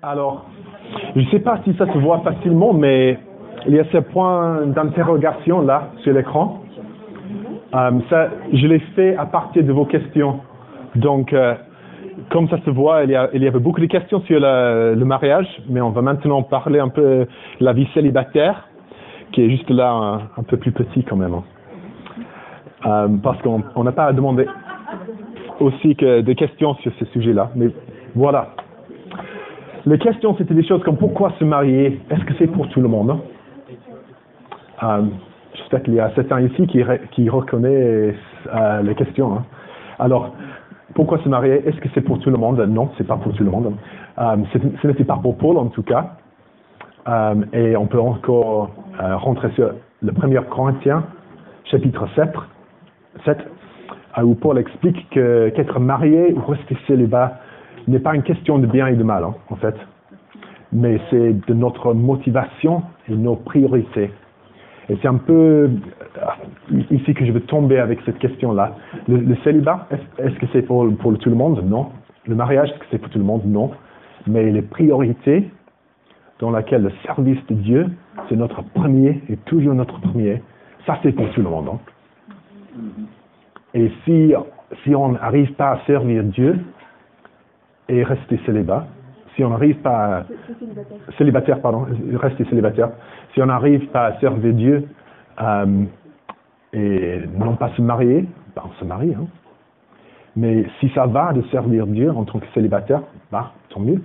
Alors, je ne sais pas si ça se voit facilement, mais il y a ce point d'interrogation là sur l'écran. Euh, ça, je l'ai fait à partir de vos questions. Donc, euh, comme ça se voit, il y, a, il y avait beaucoup de questions sur le, mariage, mais on va maintenant parler un peu de la vie célibataire, qui est juste là un, un peu plus petit quand même. Hein. Euh, parce qu'on n'a pas à demander aussi que des questions sur ce sujet-là. Mais voilà. Les questions, c'était des choses comme pourquoi se marier? Est-ce que c'est pour tout le monde hein? euh, J'espère qu'il y a certains ici qui, qui reconnaissent euh, les questions. Hein. Alors, pourquoi se marier? Est-ce que c'est pour tout le monde? Non, c'est pas pour tout le monde. Euh, ce n'était pas pour Paul en tout cas. Euh, et on peut encore euh, rentrer sur le 1er Corinthiens, chapitre 7, 7 où Paul explique que qu'être marié ou rester célibat n'est pas une question de bien et de mal, hein, en fait, mais c'est de notre motivation et nos priorités. Et c'est un peu euh, ici que je veux tomber avec cette question-là. Le, célibat, est-ce que c'est pour, tout le monde? Non. Le mariage, est-ce que c'est pour tout le monde? Non. Mais les priorités dans lesquelles le service de Dieu, c'est notre premier et toujours notre premier, ça c'est pour tout le monde. Hein. Et si on n'arrive pas à servir Dieu et rester célibat, si on n'arrive pas à, célibataire. pardon, rester célibataire, si on n'arrive pas à servir Dieu euh, et non pas se marier, ben on se marie. Hein. Mais si ça va de servir Dieu en tant que célibataire, bah, tant mieux.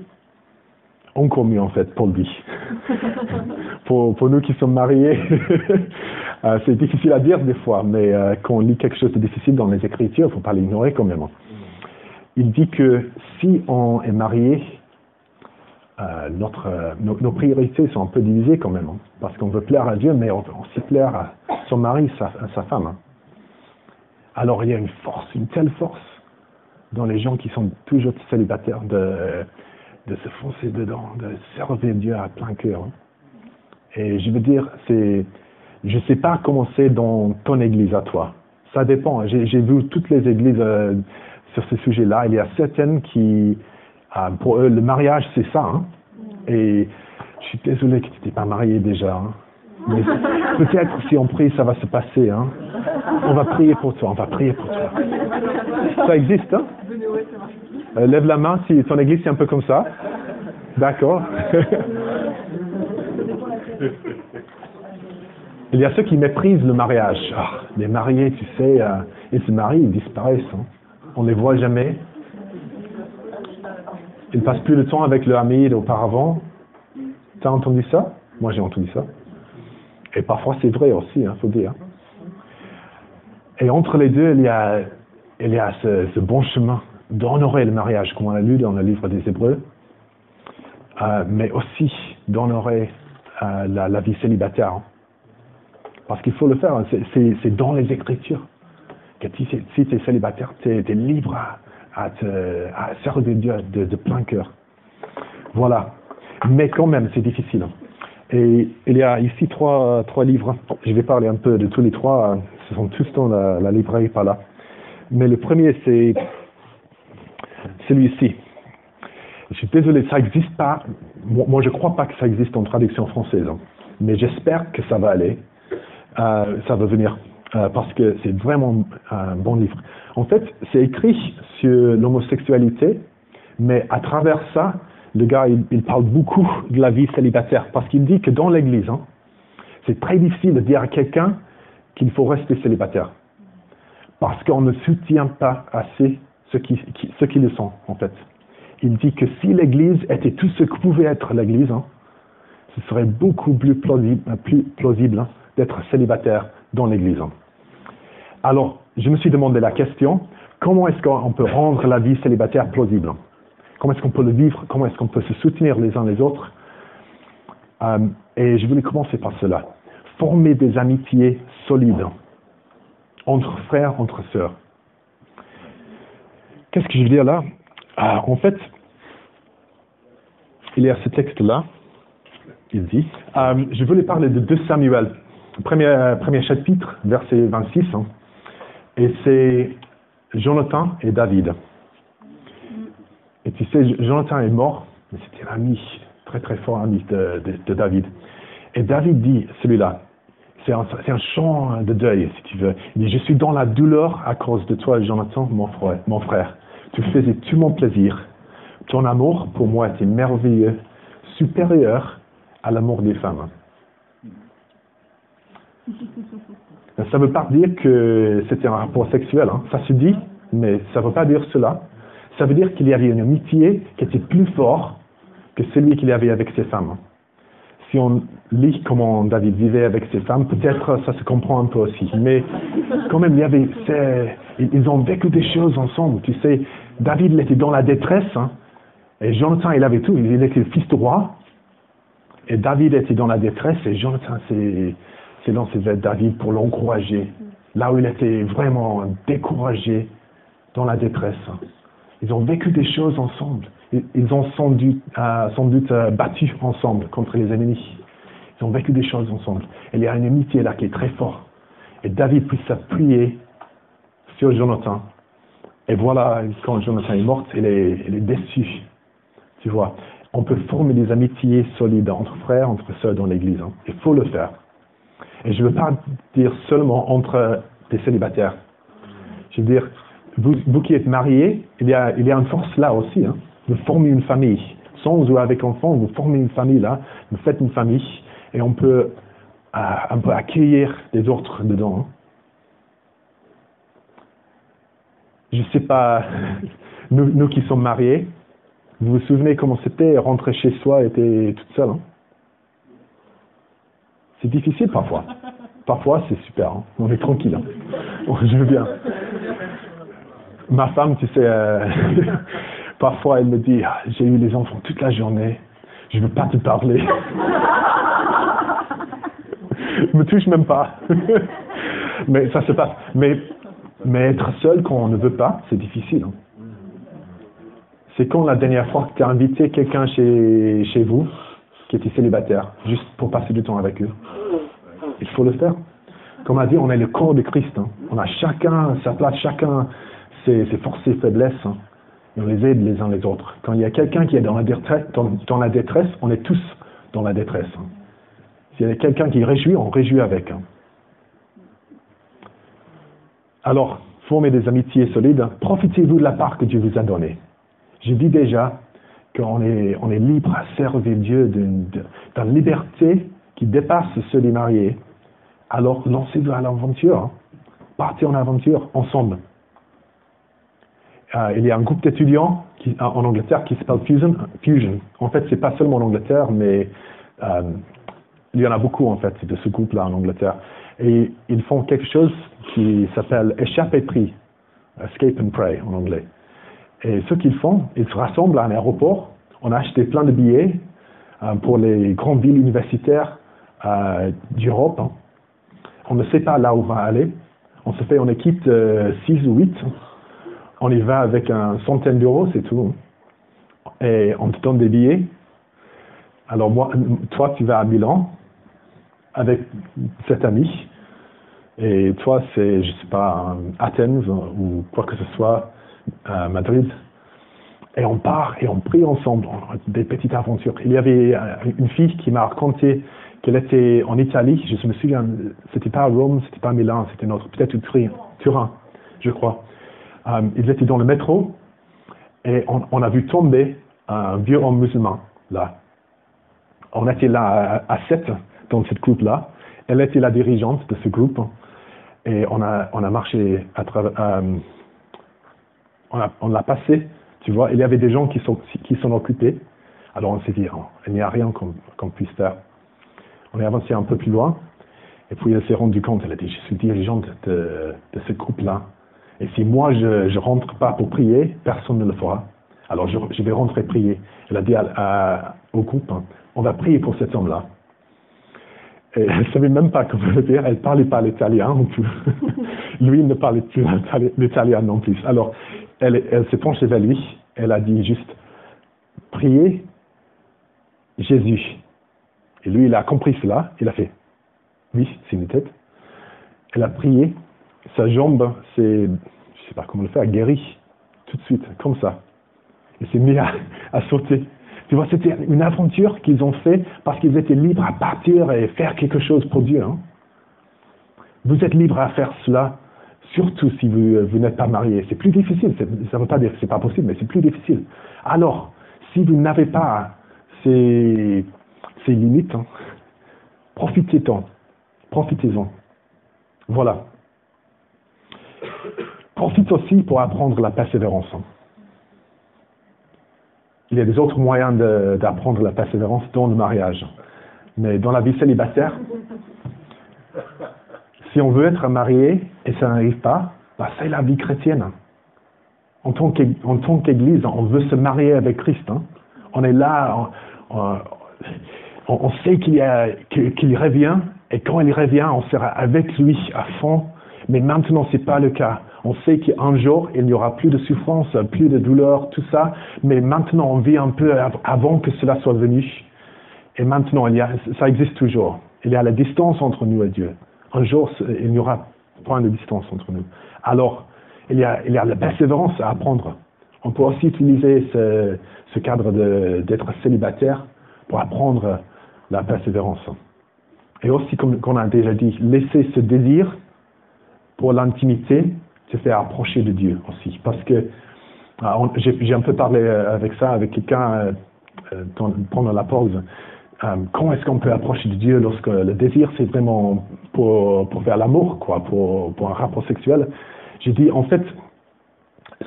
Encore mieux en fait, pour lui. pour, pour nous qui sommes mariés, euh, c'est difficile à dire des fois, mais euh, quand on lit quelque chose de difficile dans les Écritures, il ne faut pas l'ignorer quand même. Il dit que si on est marié, euh, euh, nos, priorités sont un peu divisées quand même, hein, parce qu'on veut plaire à Dieu, mais on veut aussi plaire à son mari, sa, à sa femme. Hein. Alors il y a une force, une telle force dans les gens qui sont toujours célibataires de de se foncer dedans, de servir Dieu à plein cœur. Hein. Et je veux dire, c'est, je sais pas comment c'est dans ton église à toi. Ça dépend. J'ai, j'ai vu toutes les églises euh, sur ce sujet-là. Il y a certaines qui, euh, pour eux, le mariage, c'est ça. Hein. Et je suis désolé que tu n'étais pas marié déjà. Hein. Mais peut-être si on prie, ça va se passer. Hein. On va prier pour toi, on va prier pour toi. Ça existe, hein euh, Lève la main si ton église c'est un peu comme ça. D'accord. Il y a ceux qui méprisent le mariage. Ah, les mariés, tu sais, euh, ils se marient, ils disparaissent. Hein. On les voit jamais. Ils passent plus de temps avec le ami auparavant. Tu as entendu ça? Moi j'ai entendu ça. Et parfois c'est vrai aussi, il hein, faut dire. Et entre les deux, il y a, il y a ce, bon chemin d'honorer le mariage, comme on l'a lu dans le livre des Hébreux, euh, mais aussi d'honorer euh, la, vie célibataire. Parce qu'il faut le faire, hein. c'est dans les Écritures. Si, tu es célibataire, tu es, libre à, te, servir Dieu de, plein cœur. Voilà. Mais quand même, c'est difficile. Hein. Et il y a ici trois, livres. Je vais parler un peu de tous les trois. Ce sont tous dans la, la librairie par là. Mais le premier, c'est celui-ci. Je suis désolé, ça n'existe pas. Moi, je ne crois pas que ça existe en traduction française. Hein. Mais j'espère que ça va aller. Euh, ça va venir. Euh, parce que c'est vraiment un bon livre. En fait, c'est écrit sur l'homosexualité, mais à travers ça, le gars, il, parle beaucoup de la vie célibataire, parce qu'il dit que dans l'Église, hein, c'est très difficile de dire à quelqu'un qu'il faut rester célibataire, parce qu'on ne soutient pas assez ceux qui, ceux qui le sont, en fait. Il dit que si l'Église était tout ce que pouvait être l'Église, hein, ce serait beaucoup plus plausible, plus plausible hein, d'être célibataire dans l'Église. Alors, je me suis demandé la question, comment est-ce qu'on peut rendre la vie célibataire plausible? Comment est-ce qu'on peut le vivre? Comment est-ce qu'on peut se soutenir les uns les autres? Euh, Et je voulais commencer par cela. Former des amitiés solides entre frères, entre sœurs. Qu'est-ce que je veux dire là? Ah, En fait, il y a ce texte-là, il dit, euh, je voulais parler de 2 Samuel, premier, chapitre, verset 26, hein, et c'est Jonathan et David. Et tu sais, Jonathan est mort mais c'était un ami, très très fort ami de, David. Et David dit, celui-là, c'est un, un, chant de deuil, si tu veux. Il dit, je suis dans la douleur à cause de toi, Jonathan, mon frère. Mon frère. Tu faisais tout mon plaisir. Ton amour pour moi était merveilleux, supérieur à l'amour des femmes. Ça ne veut pas dire que c'était un rapport sexuel, hein. ça se dit, mais ça ne veut pas dire cela. Ça veut dire qu'il y avait une amitié qui était plus forte que celui qu'il avait avec ses femmes si on lit comment David vivait avec ses femmes, peut-être ça se comprend un peu aussi. Mais quand même, il y avait, ils ont vécu des choses ensemble. Tu sais, David, était dans la détresse. Hein, et Jonathan, il avait tout. Il était le fils du roi. Et David était dans la détresse. Et Jonathan s'est lancé vers David pour l'encourager. Là où il était vraiment découragé dans la détresse. Ils ont vécu des choses ensemble ils ont sans doute, euh, euh, battu ensemble contre les ennemis. Ils ont vécu des choses ensemble. Et il y a une amitié là qui est très forte. Et David puisse s'appuyer sur Jonathan. Et voilà, quand Jonathan est mort, il est, déçu. Tu vois, on peut former des amitiés solides entre frères, entre sœurs dans l'Église. Hein. Il faut le faire. Et je ne veux pas dire seulement entre des célibataires. Je veux dire, vous, qui êtes mariés, il y, a, une force là aussi. Hein vous formez une famille. Sans ou avec enfants, vous formez une famille là, vous faites une famille, et on peut, euh, accueillir des autres dedans. Je ne sais pas, nous, qui sommes mariés, vous vous souvenez comment c'était rentrer chez soi et être toute seule hein? C'est difficile parfois. Parfois, c'est super. Hein? On est tranquille. Hein? Je veux bien. Ma femme, tu sais, euh, Parfois, elle me dit, ah, j'ai eu les enfants toute la journée, je ne veux pas te parler. ne me touche même pas. mais ça se passe. Mais, mais être seul quand on ne veut pas, c'est difficile. Hein. C'est quand la dernière fois que tu as invité quelqu'un chez, chez vous qui était célibataire, juste pour passer du temps avec eux. Il faut le faire. Comme a dit, on est le corps de Christ. Hein. On a chacun sa place, chacun ses, ses forces et faiblesses. Hein et on les aide les uns les autres. Quand il y a quelqu'un qui est dans la, détresse, on est tous dans la détresse. S'il y a quelqu'un qui réjouit, on réjouit avec. Alors, formez des amitiés solides, profitez-vous de la part que Dieu vous a donnée. J'ai dit déjà qu'on est, on est libre à servir Dieu d'une liberté qui dépasse ceux des mariés. Alors, lancez-vous à l'aventure. Partez en aventure ensemble. Euh, il y a un groupe d'étudiants en Angleterre qui s'appelle Fusion. Fusion. En fait, c'est pas seulement en Angleterre, mais euh, il y en a beaucoup en fait de ce groupe-là en Angleterre. Et ils font quelque chose qui s'appelle échappe et escape and pray en anglais. Et ce qu'ils font, ils se rassemblent à un aéroport. On a acheté plein de billets euh, pour les grandes villes universitaires d'Europe. On ne sait pas là où on va aller. On se fait en équipe de 6 ou 8 on y va avec un centaine d'euros, c'est tout. Et on te donne des billets. Alors moi, toi, tu vas à Milan avec cet ami. Et toi, c'est, je sais pas, Athènes ou quoi que ce soit, à Madrid. Et on part et on prie ensemble, des petites aventures. Il y avait une fille qui m'a raconté qu'elle était en Italie. Je me souviens, c'était pas à Rome, c'était pas à Milan, c'était notre, peut-être Turin, je crois. Euh, ils étaient dans le métro et on, a vu tomber un vieux homme musulman là. On était là à, sept dans cette groupe-là. Elle était la dirigeante de ce groupe et on a, on a marché à travers. Euh, on, l'a passé, tu vois. Il y avait des gens qui sont, qui. Alors on s'est dit, oh, il n'y a rien qu'on puisse faire. On est avancé un peu plus loin. Et puis elle s'est rendue compte, elle a dit, je suis dirigeante de, ce groupe-là. Et si moi je ne rentre pas pour prier, personne ne le fera. Alors je, vais rentrer prier. Elle a dit au groupe, hein, on va prier pour cet homme-là. Et elle ne savait même pas comment le dire, elle ne parlait pas l'italien. lui ne parlait plus l'italien non plus. Alors elle, elle s'est penchée vers lui, elle a dit juste, priez Jésus. Et lui, il a compris cela, il a fait, oui, c'est une tête. Elle a prié, sa jambe c'est sais pas comment le faire, guéri, tout de suite, comme ça. Il s'est mis à, sauter. Tu vois, c'était une aventure qu'ils ont fait parce qu'ils étaient libres à partir et faire quelque chose pour Dieu. Hein. Vous êtes libre à faire cela, surtout si vous, vous n'êtes pas marié. C'est plus difficile. Ça ne veut pas dire que ce pas possible, mais c'est plus difficile. Alors, si vous n'avez pas ces, ces limites, hein, profitez-en. Profitez-en. Voilà. Profite aussi pour apprendre la persévérance. Hein. Il y a des autres moyens d'apprendre la persévérance dans le mariage. Mais dans la vie célibataire, si on veut être marié et ça n'arrive pas, bah c'est la vie chrétienne. En tant qu'Église, on veut se marier avec Christ. Hein. On est là, sait qu'il revient, et quand il revient, on sera avec lui à fond. Mais maintenant, ce n'est pas le cas. On sait qu'un jour, il n'y aura plus de souffrance, plus de douleur, tout ça. Mais maintenant, on vit un peu avant que cela soit venu. Et maintenant, il y a, ça existe toujours. Il y a la distance entre nous et Dieu. Un jour, il n'y aura point de distance entre nous. Alors, il y a, il y a la persévérance à apprendre. On peut aussi utiliser ce, ce cadre d'être célibataire pour apprendre la persévérance. Et aussi, comme on a déjà dit, laisser ce désir pour l'intimité se faire approcher de Dieu aussi. Parce que ah, j'ai un peu parlé euh, avec ça, avec quelqu'un euh, euh, pendant la pause. comment est-ce qu'on peut approcher de Dieu lorsque le désir c'est vraiment pour, pour faire l'amour, quoi, pour, pour un rapport sexuel? J'ai dit, en fait,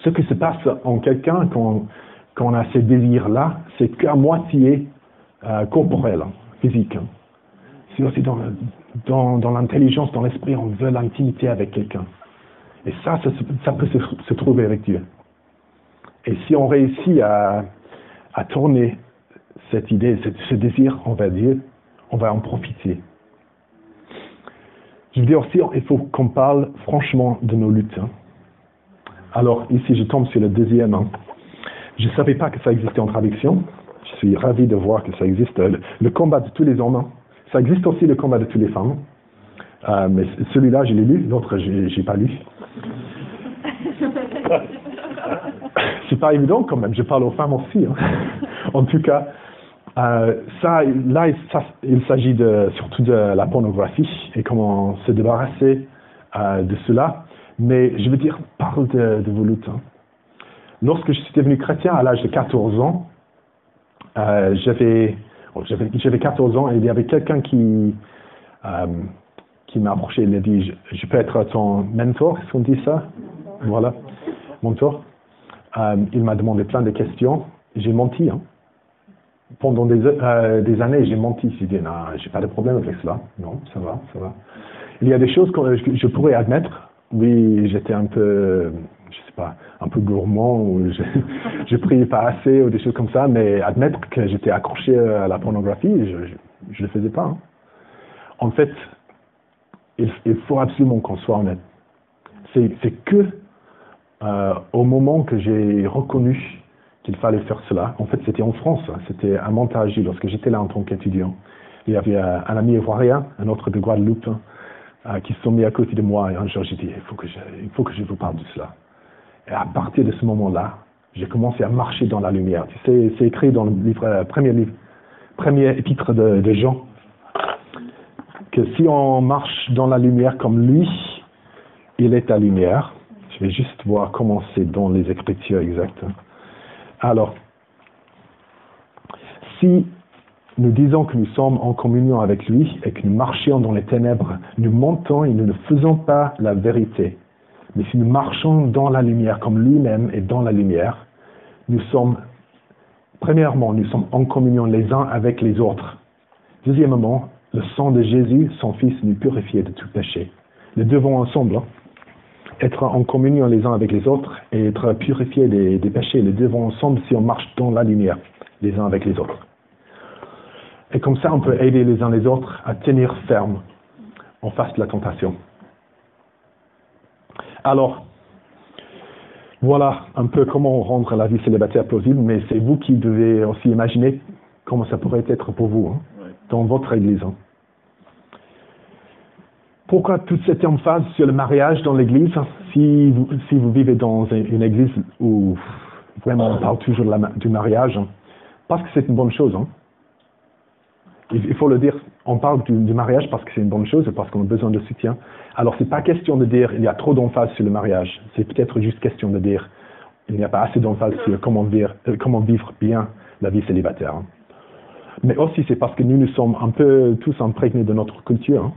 ce qui se passe en quelqu'un quand, quand on a ces désirs-là, c'est qu'à moitié corporel, physique. Hein. C'est aussi dans, dans, dans l'intelligence, dans l'esprit, on veut l'intimité avec quelqu'un. Et ça, ça, peut se, trouver avec Dieu. Et si on réussit à, à tourner cette idée, ce, désir envers Dieu, on va en profiter. Je veux dire aussi, il faut qu'on parle franchement de nos luttes. Hein. Alors, ici, je tombe sur le deuxième. Hein. Je ne savais pas que ça existait en traduction. Je suis ravi de voir que ça existe. Le, combat de tous les hommes. Hein. Ça existe aussi le combat de toutes les femmes. Euh, mais celui-là, je l'ai lu, l'autre, je n'ai pas lu. C'est pas évident quand même, je parle aux femmes aussi. Hein. en tout cas, euh, ça, là, il s'agit de, surtout de la pornographie et comment se débarrasser euh, de cela. Mais je veux dire, parle de, vos luttes. Hein. Lorsque je suis devenu chrétien à l'âge de 14 ans, euh, j'avais, j'avais 14 ans et il y avait quelqu'un qui, qui m'a approché, il a dit, je, peux être ton mentor, est-ce dit ça? Voilà, mentor. Euh, il m'a demandé plein de questions, j'ai menti. Hein. Pendant des, euh, années, j'ai menti. J'ai dit, non, j'ai pas de problème avec cela. Non, ça va, ça va. Il y a des choses que je pourrais admettre. Oui, j'étais un peu, je sais pas, un peu gourmand, ou je, je priais pas assez, ou des choses comme ça, mais admettre que j'étais accroché à la pornographie, je, je, le faisais pas. Hein. En fait, il, faut absolument qu'on soit honnête. C'est que euh, au moment que j'ai reconnu qu'il fallait faire cela, en fait c'était en France, c'était à Montargis, lorsque j'étais là en tant qu'étudiant. Il y avait euh, un ami ivoirien, un autre de Guadeloupe, euh, qui se sont mis à côté de moi et un jour j'ai dit, il faut que je vous parle de cela. Et à partir de ce moment-là, j'ai commencé à marcher dans la lumière. C'est écrit dans le livre, premier livre, épître de, Jean, que si on marche dans la lumière comme lui, il est la lumière. Je vais juste voir comment c'est dans les Écritures exactes. Alors, si nous disons que nous sommes en communion avec lui et que nous marchions dans les ténèbres, nous montons et nous ne faisons pas la vérité. Mais si nous marchons dans la lumière comme lui-même est dans la lumière, nous sommes, premièrement, nous sommes en communion les uns avec les autres. Deuxièmement, le sang de Jésus, son Fils, nous purifie de tout péché. Nous devons ensemble hein, être en communion les uns avec les autres et être purifiés des, péchés. Nous devons ensemble si on marche dans la lumière les uns avec les autres. Et comme ça, on peut aider les uns les autres à tenir ferme en face de la tentation. Alors, voilà un peu comment rendre la vie célibataire plausible, mais c'est vous qui devez aussi imaginer comment ça pourrait être pour vous hein, dans votre église. Hein. Pourquoi toute cette emphase sur le mariage dans l'église si vous, si vous vivez dans une église où vraiment on parle toujours du mariage, parce que c'est une bonne chose. Hein. Il, faut le dire, on parle du, mariage parce que c'est une bonne chose et parce qu'on a besoin de soutien. Alors, ce n'est pas question de dire il y a trop d'emphase sur le mariage. C'est peut-être juste question de dire il n'y a pas assez d'emphase sur comment vivre, euh, bien la vie célibataire. Hein. Mais aussi, c'est parce que nous, nous sommes un peu tous imprégnés de notre culture. Hein.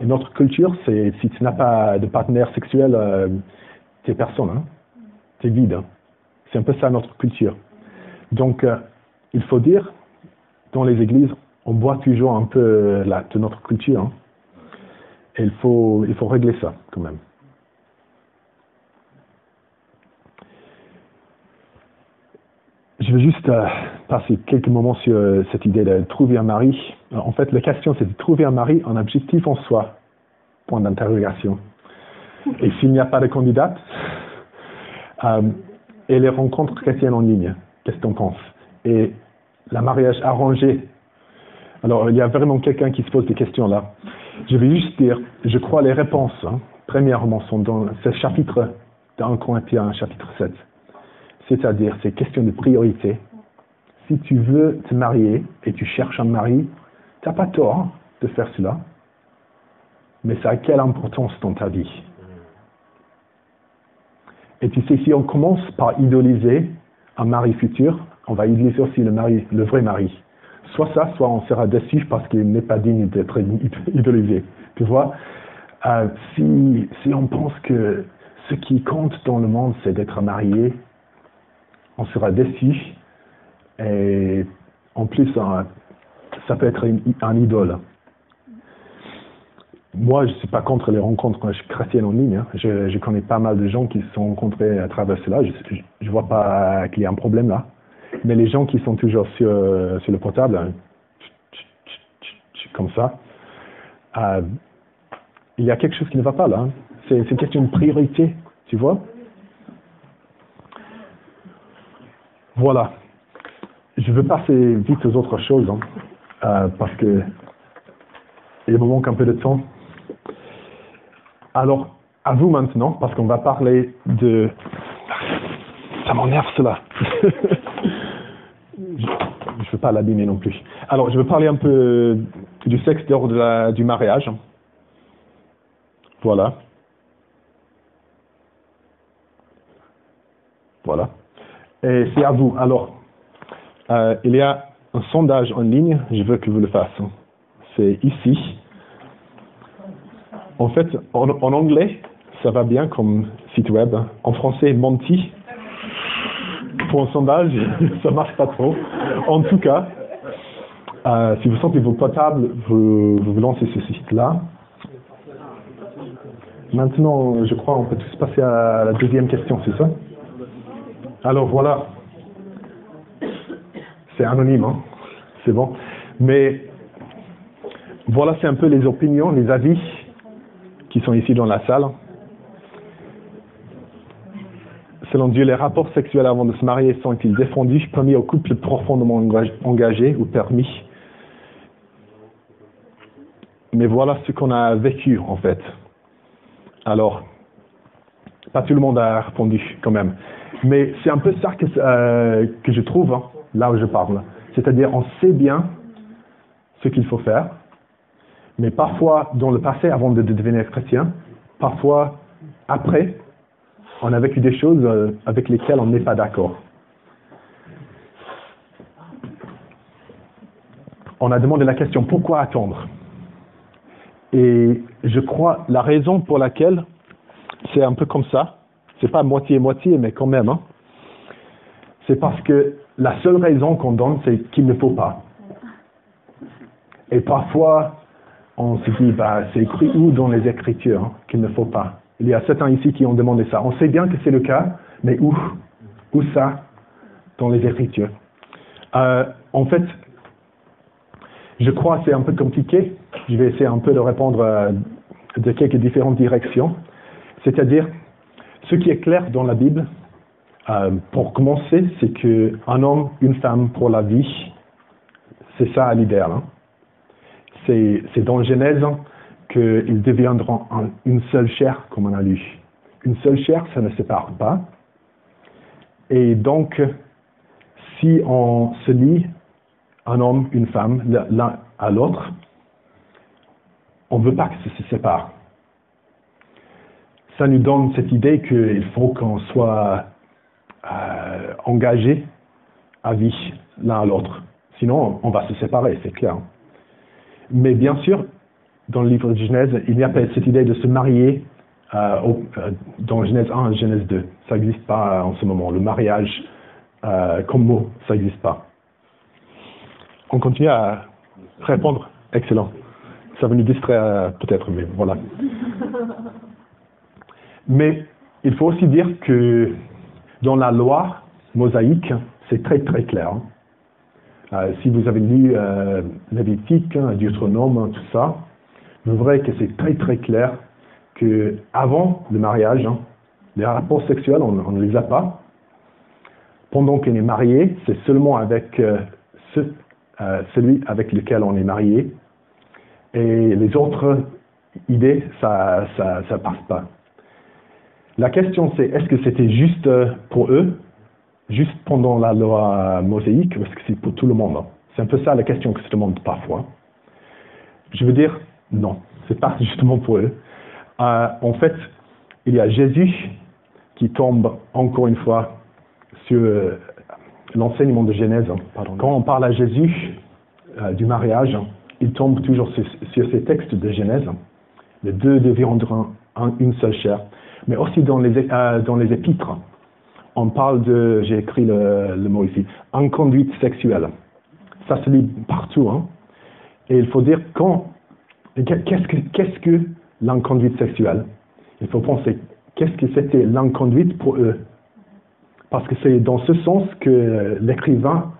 Et notre culture, c'est si tu n'as pas de partenaire sexuel, euh, tu es personne. Hein. Tu es vide. Hein. C'est un peu ça notre culture. Donc, euh, il faut dire, dans les églises, on boit toujours un peu la, de notre culture. Hein. Et il faut, il faut régler ça, quand même. Je vais juste euh, passer quelques moments sur euh, cette idée de trouver un mari. En fait, la question, c'est de trouver un mari en objectif en soi. Point d'interrogation. Et s'il n'y a pas de candidate, euh, et les rencontres chrétiennes en ligne, qu'est-ce que tu en penses? Et la mariage arrangé. Alors, il y a vraiment quelqu'un qui se pose des questions là. Je vais juste dire, je crois les réponses, hein, premièrement, sont dans ce chapitre d'un Corinthiens, chapitre 7 c'est-à-dire c'est question de priorité. Si tu veux te marier et tu cherches un mari, tu n'as pas tort de faire cela, mais ça a quelle importance dans ta vie? Et tu sais, si on commence par idoliser un mari futur, on va idoliser aussi le, mari, le vrai mari. Soit ça, soit on sera déçu parce qu'il n'est pas digne d'être idolisé. Tu vois euh, si, si on pense que ce qui compte dans le monde, c'est d'être marié, on sera déçu. Et en plus, ça peut être un idole. Moi, je ne suis pas contre les rencontres chrétiennes en ligne. Hein. Je, connais pas mal de gens qui se sont rencontrés à travers cela. Je ne vois pas qu'il y a un problème là. Mais les gens qui sont toujours sur, sur le portable, hein, comme ça, euh, il y a quelque chose qui ne va pas là. Hein. C'est une question de priorité, tu vois. Voilà. Je veux passer vite aux autres choses, hein, euh, parce que il me manque un peu de temps. Alors, à vous maintenant, parce qu'on va parler de... Ça m'énerve cela. pas l'abîmer non plus. Alors, je veux parler un peu du sexe dehors du mariage. Voilà. Voilà. Et c'est à vous. Alors, euh, il y a un sondage en ligne, je veux que vous le fassiez. C'est ici. En fait, en, anglais, ça va bien comme site web. En français, menti. Pour un sondage, ça marche pas trop. En tout cas, euh, si vous sentez vos potables, vous, vous lancez ce site-là. Maintenant, je crois qu'on peut tous passer à la deuxième question, c'est ça? Alors voilà, c'est anonyme, hein c'est bon. Mais voilà, c'est un peu les opinions, les avis qui sont ici dans la salle. Selon Dieu, les rapports sexuels avant de se marier sont-ils défendus, permis aux couples profondément engagés ou permis Mais voilà ce qu'on a vécu en fait. Alors, pas tout le monde a répondu quand même. Mais c'est un peu ça que, euh, je trouve hein, là où je parle. C'est-à-dire, on sait bien ce qu'il faut faire, mais parfois, dans le passé, avant de, devenir chrétien, parfois, après, on a vécu des choses euh, avec lesquelles on n'est pas d'accord. On a demandé la question pourquoi attendre? Et je crois la raison pour laquelle c'est un peu comme ça, c'est pas moitié-moitié, mais quand même. Hein. C'est parce que la seule raison qu'on donne, c'est qu'il ne faut pas. Et parfois, on se dit, bah, c'est écrit où dans les Écritures hein, qu'il ne faut pas Il y a certains ici qui ont demandé ça. On sait bien que c'est le cas, mais où Où ça Dans les Écritures? Euh, en fait, je crois que c'est un peu compliqué. Je vais essayer un peu de répondre euh, de quelques différentes directions. C'est-à-dire, ce qui est clair dans la Bible, euh, pour commencer, c'est qu'un homme, une femme pour la vie, c'est ça l'idéal. Hein. C'est dans Genèse qu'ils deviendront une seule chair, comme on a lu. Une seule chair, ça ne sépare pas. Et donc, si on se lie un homme, une femme, l'un à l'autre, on ne veut pas que ça se sépare. Ça nous donne cette idée qu'il faut qu'on soit euh, engagé à vie l'un à l'autre. Sinon, on va se séparer, c'est clair. Mais bien sûr, dans le livre de Genèse, il n'y a pas cette idée de se marier euh, euh, dans Genèse 1 et Genèse 2. Ça n'existe pas en ce moment. Le mariage comme mot, ça n'existe pas. On continue à répondre. Excellent. Ça va nous distraire peut-être, mais voilà. Mais il faut aussi dire que dans la loi mosaïque, c'est très très clair. Hein. Euh, si vous avez lu euh, Lévitique, hein, Deutéronome, tout ça, vous verrez que c'est très très clair que avant le mariage, hein, les rapports sexuels, on, ne les a pas. Pendant qu'on est marié, c'est seulement avec euh, celui avec lequel on est marié. Et les autres idées, ça ça, ça passe pas. La question c'est, est-ce que c'était juste euh, pour eux, juste pendant la loi mosaïque, ou est-ce que c'est pour tout le monde hein? C'est un peu ça la question que se demande parfois. Je veux dire, non, c'est pas justement pour eux. Euh, en fait, il y a Jésus qui tombe encore une fois sur euh, l'enseignement de Genèse. Quand on parle à Jésus du mariage, il tombe toujours sur, ces textes de Genèse. Les deux deviront une seule chair mais aussi dans les, euh, dans les épîtres. On parle de, j'ai écrit le, le, mot ici, inconduite sexuelle. Ça se lit partout. Hein. Et il faut dire quand, qu'est-ce que, qu'est-ce que l'inconduite sexuelle? Il faut penser, qu'est-ce que c'était l'inconduite pour eux? Parce que c'est dans ce sens que l'écrivain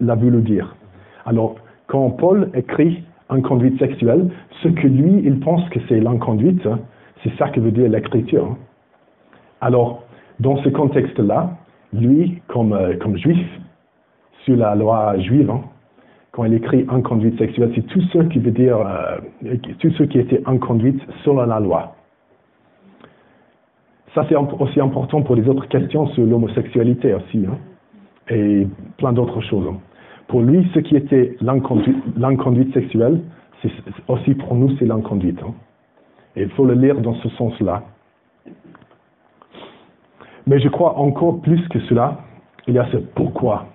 l'a voulu dire. Alors, quand Paul écrit inconduite sexuelle, ce que lui, il pense que c'est l'inconduite, c'est ça que veut dire l'écriture. Hein. Alors, dans ce contexte-là, lui, comme, euh, juif, sur la loi juive, hein, quand il écrit inconduite sexuelle, c'est tout ce qui veut dire, euh, tout ce qui était inconduite selon la loi. Ça, c'est aussi important pour les autres questions sur l'homosexualité aussi, hein, et plein d'autres choses. Pour lui, ce qui était l'inconduite sexuelle, c'est aussi pour nous, c'est l'inconduite. Et il faut le lire dans ce sens-là. Mais je crois encore plus que cela, il y a ce pourquoi.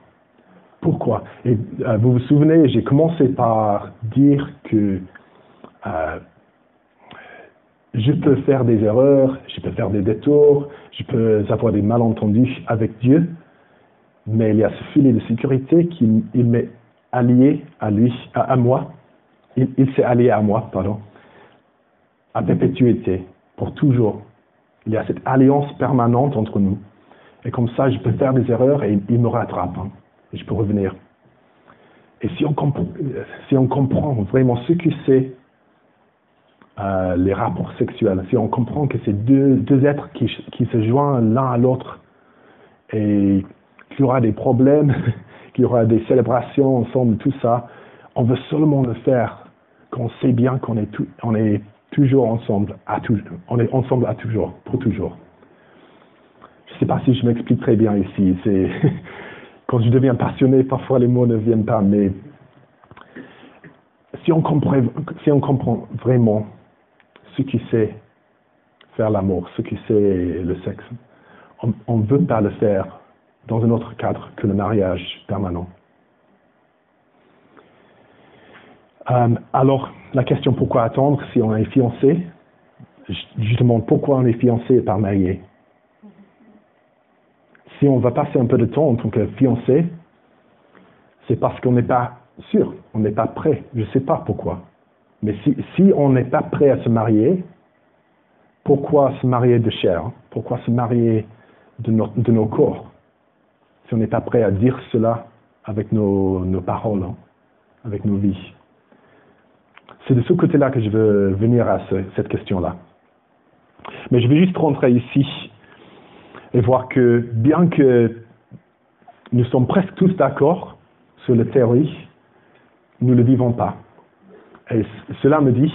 Pourquoi? Et euh, vous vous souvenez, j'ai commencé par dire que euh, je peux faire des erreurs, je peux faire des détours, je peux avoir des malentendus avec Dieu, mais il y a ce filet de sécurité qui m'est allié à lui, à, moi. Il, il s'est allié à moi, pardon, à perpétuité, pour toujours. Il y a cette alliance permanente entre nous. Et comme ça, je peux faire des erreurs et il me rattrape. Hein, et je peux revenir. Et si on, comprend, si on comprend vraiment ce que c'est euh, les rapports sexuels, si on comprend que c'est deux, êtres qui, qui se joignent l'un à l'autre et qu'il y aura des problèmes, qu'il y aura des célébrations ensemble, tout ça, on veut seulement le faire quand on sait bien qu'on est, tout, est toujours ensemble, à toujours. On est ensemble à toujours, pour toujours. Je ne sais pas si je m'explique très bien ici. quand je deviens passionné, parfois les mots ne viennent pas, mais si on comprend, si on comprend vraiment ce qui c'est faire l'amour, ce qui c'est le sexe, on ne veut pas le faire dans un autre cadre que le mariage permanent. Euh, alors, la question pourquoi attendre si on est fiancé, je, demande pourquoi on est fiancé et pas marié. Si on va passer un peu de temps en tant que fiancé, c'est parce qu'on n'est pas sûr, on n'est pas prêt. Je ne sais pas pourquoi. Mais si, on n'est pas prêt à se marier, pourquoi se marier de chair? Pourquoi se marier de, nos corps? Si on n'est pas prêt à dire cela avec nos, nos paroles, hein, avec nos vies. C'est de ce côté-là que je veux venir à cette question-là. Mais je vais juste rentrer ici et voir que bien que nous sommes presque tous d'accord sur la théorie, nous ne le vivons pas. Et cela me dit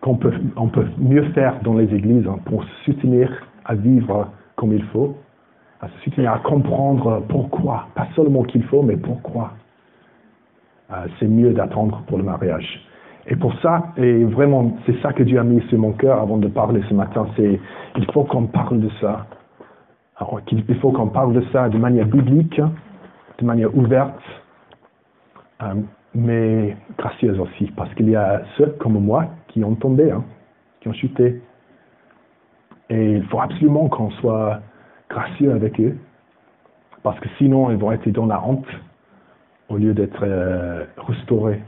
qu'on peut, on peut mieux faire dans les églises pour soutenir à vivre comme il faut, à se soutenir, à comprendre pourquoi. Pas seulement qu'il faut, mais pourquoi. Euh, c'est mieux d'attendre pour le mariage. Et pour ça, et vraiment, c'est ça que Dieu a mis sur mon cœur avant de parler ce matin, c'est il faut qu'on parle de ça. Il faut qu'on parle de ça de manière biblique, de manière ouverte, euh, mais gracieuse aussi, parce qu'il y a ceux comme moi qui ont tombé, hein, qui ont chuté. Et il faut absolument qu'on soit gracieux avec eux, parce que sinon ils vont être dans la honte au lieu d'être euh, restaurés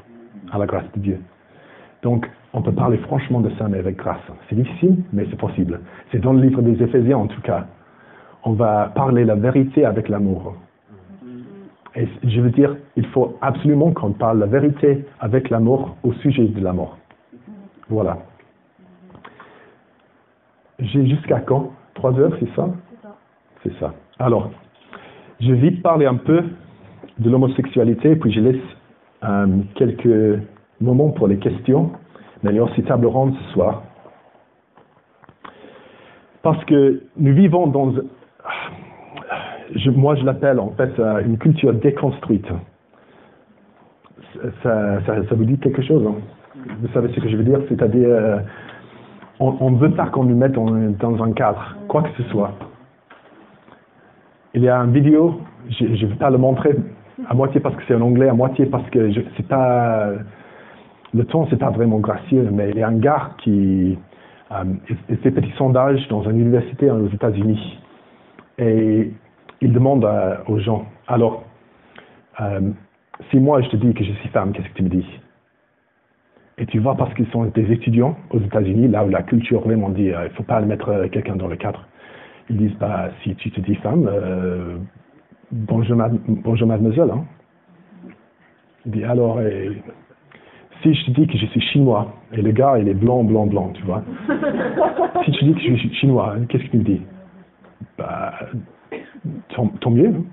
à la grâce de Dieu. Donc, on peut parler franchement de ça, mais avec grâce. C'est difficile, mais c'est possible. C'est dans le livre des Éphésiens, en tout cas. On va parler la vérité avec l'amour. Et je veux dire, il faut absolument qu'on parle la vérité avec l'amour au sujet de l'amour. Voilà. J'ai jusqu'à quand? Trois heures, c'est ça? C'est ça. Alors, je vais parler un peu de l'homosexualité, puis je laisse euh, quelques moments pour les questions. Mais aussi table ronde ce soir. Parce que nous vivons dans, moi je l'appelle en fait euh, une culture déconstruite. Ça, ça, vous dit quelque chose hein? Vous savez ce que je veux dire? C'est-à-dire, euh, on, veut pas qu'on nous mette dans, un cadre, quoi que ce soit. Il y a une vidéo, je ne vais pas le montrer, à moitié parce que c'est en anglais, à moitié parce que c'est pas le ton c'est pas vraiment gracieux, mais il y a un gars qui euh, fait petit sondage dans une université aux États-Unis et il demande aux gens alors euh, si moi je te dis que je suis femme, qu'est-ce que tu me dis? Et tu vois parce qu'ils sont des étudiants aux États-Unis, là où la culture vraiment dit euh, il ne faut pas mettre quelqu'un dans le cadre. Ils disent bah si tu te dis femme, bonjour, bonjour mademoiselle. Hein. Il dit alors si je te dis que je suis chinois, et le gars, il est blanc, blanc, blanc, tu vois. si tu dis que je suis chinois, qu'est-ce que tu me dis bah, tant, mieux. Hein.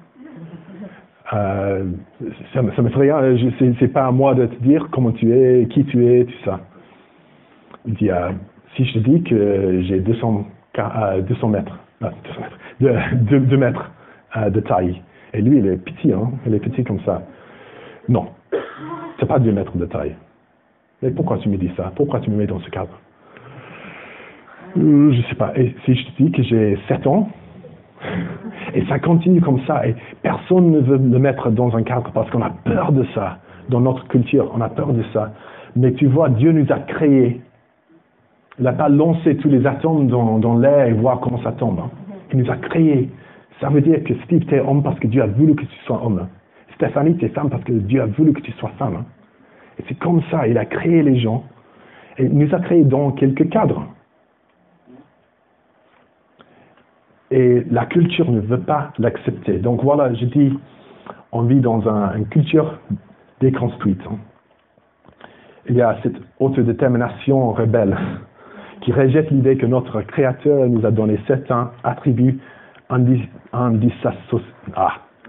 Euh, ça, me fait rien, c'est pas à moi de te dire comment tu es, qui tu es, tout ça. Il dit, euh, si je te dis que j'ai 200, 200 mètres, 2 mètres euh, de taille, et lui, il est petit, hein, il est petit comme ça. Non, c'est pas 2 mètres de taille. Mais pourquoi tu me dis ça? Pourquoi tu me mets dans ce cadre? Euh, Je sais pas. Et si je te dis que j'ai 7 ans, et ça continue comme ça, et personne ne veut me mettre dans un cadre parce qu'on a peur de ça. Dans notre culture, on a peur de ça. Mais tu vois, Dieu nous a créés. Il n'a pas lancé tous les atomes dans, l'air et voir comment ça tombe. Hein. Il nous a créés. Ça veut dire que Steve, tu es homme parce que Dieu a voulu que tu sois homme. Stéphanie, tu es femme parce que Dieu a voulu que tu sois femme. Hein. Et c'est comme ça, il a créé les gens. Et il nous a créés dans quelques cadres. Et la culture ne veut pas l'accepter. Donc voilà, je dis, on vit dans une culture déconstruite. Il y a cette autodétermination rebelle qui rejette l'idée que notre Créateur nous a donné certains attributs ah,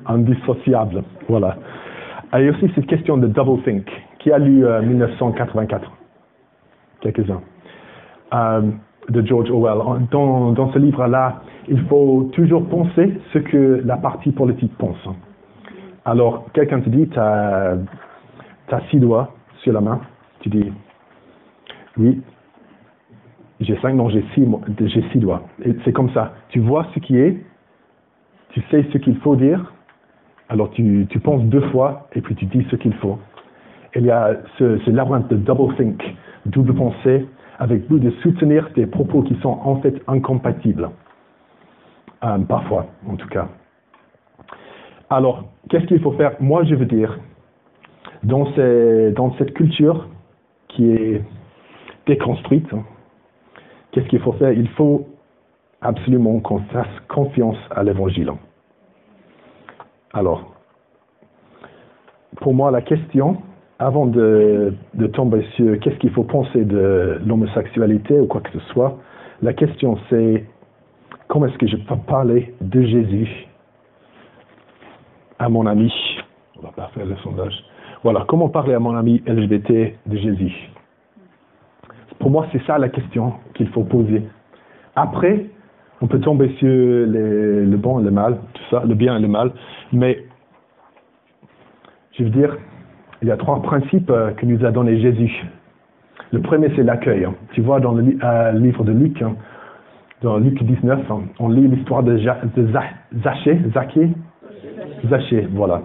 indissociables. Voilà. il y a aussi cette question de double think qui a lu 1984 euh, Quelques-uns. Euh, de George Orwell. Dans, dans ce livre-là, il faut toujours penser ce que la partie politique pense. Alors, quelqu'un te dit, tu as, six doigts sur la main. Tu dis, oui, j'ai cinq, non, j'ai six, j'ai six doigts. C'est comme ça. Tu vois ce qui est, tu sais ce qu'il faut dire, alors tu, tu penses deux fois et puis tu dis ce qu'il faut il y a ce, ce labyrinthe de double think, double pensée, avec but de soutenir des propos qui sont en fait incompatibles. Euh, parfois, en tout cas. Alors, qu'est-ce qu'il faut faire? Moi, je veux dire, dans, dans cette culture qui est déconstruite, qu'est-ce qu'il faut faire? Il faut absolument qu'on fasse confiance à l'évangile. Alors, pour moi, la question, avant de, tomber sur qu'est-ce qu'il faut penser de l'homosexualité ou quoi que ce soit, la question c'est comment est-ce que je peux parler de Jésus à mon ami? On va pas faire le sondage. Voilà, comment parler à mon ami LGBT de Jésus? Pour moi, c'est ça la question qu'il faut poser. Après, On peut tomber sur le bon et le mal, tout ça, le bien et le mal, mais je veux dire, il y a trois principes euh, que nous a donné Jésus. Le premier, c'est l'accueil. hein. Tu vois, dans le euh, livre de Luc, hein, dans Luc 19, hein, on lit l'histoire de, Ja- de Za- Zachée, Zachée, Zachée, voilà.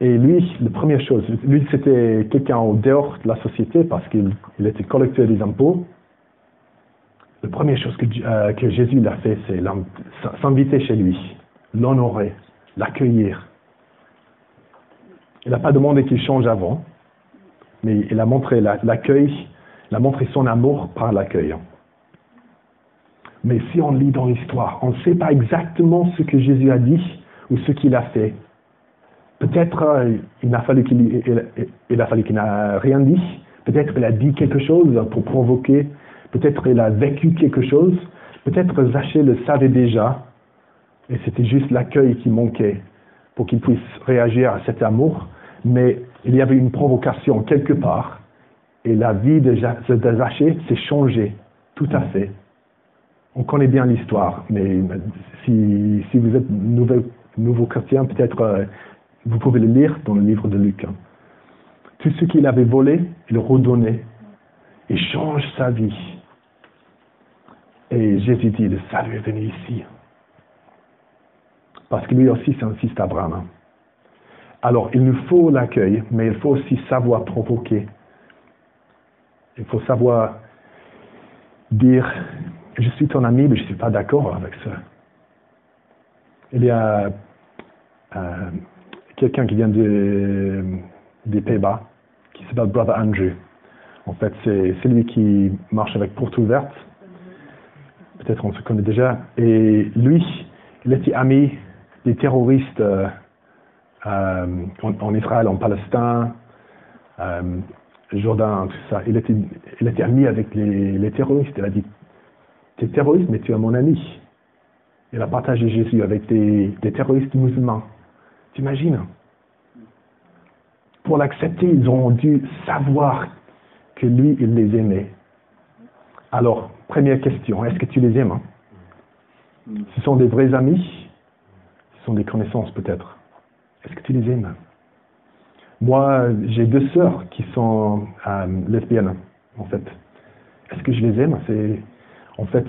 Et lui, la première chose, lui c'était quelqu'un au dehors de la société parce qu'il il était collecteur des impôts. La première chose que, euh, Jésus l'a fait, c'est s'inviter chez lui, l'honorer, l'accueillir. Il n'a pas demandé qu'il change avant, mais il a montré la- l'accueil, il a montré son amour par l'accueil. Mais si on lit dans l'histoire, on ne sait pas exactement ce que Jésus a dit ou ce qu'il a fait. Peut-être euh, il fallu qu'il il, a fallu qu'il n'a rien dit. Peut-être il a dit quelque chose pour provoquer. Peut-être il a vécu quelque chose. Peut-être Zachée le savait déjà. Et c'était juste l'accueil qui manquait pour qu'il puisse réagir à cet amour. Mais il y avait une provocation quelque part. Et la vie de Zachée s'est changée. Tout à fait. On connaît bien l'histoire, mais si, vous êtes nouveau, chrétien, peut-être euh, vous pouvez le lire dans le livre de Luc. hein. Tout ce qu'il avait volé, il redonnait. Il change sa vie. Et Jésus dit, le salut est venu ici. Parce que lui aussi, c'est un fils d'Abraham. hein. Alors, il nous faut l'accueil, mais il faut aussi savoir provoquer. Il faut savoir dire, je suis ton ami, mais je ne suis pas d'accord avec ça. Il y a euh, quelqu'un qui vient de- des Pays-Bas, qui s'appelle Brother Andrew. En fait, c'est c'est lui qui marche avec Porte Ouverte. Peut-être on se connaît déjà. Et lui, il était ami des terroristes euh, euh, en, Israël, en Palestine, Jourdain, tout ça. Il était, il ami avec les, les terroristes. Il a dit, tu es terroriste, mais tu es mon ami. Il a partagé Jésus avec des, terroristes musulmans. T'imagines? Pour l'accepter, ils ont dû savoir que lui, il les aimait. Alors, première question, est-ce que tu les aimes hein? Ce sont des vrais amis? Ce sont des connaissances peut-être. Est-ce que tu les aimes? Moi, j'ai deux sœurs qui sont euh, lesbiennes, en fait. Est-ce que je les aime? En fait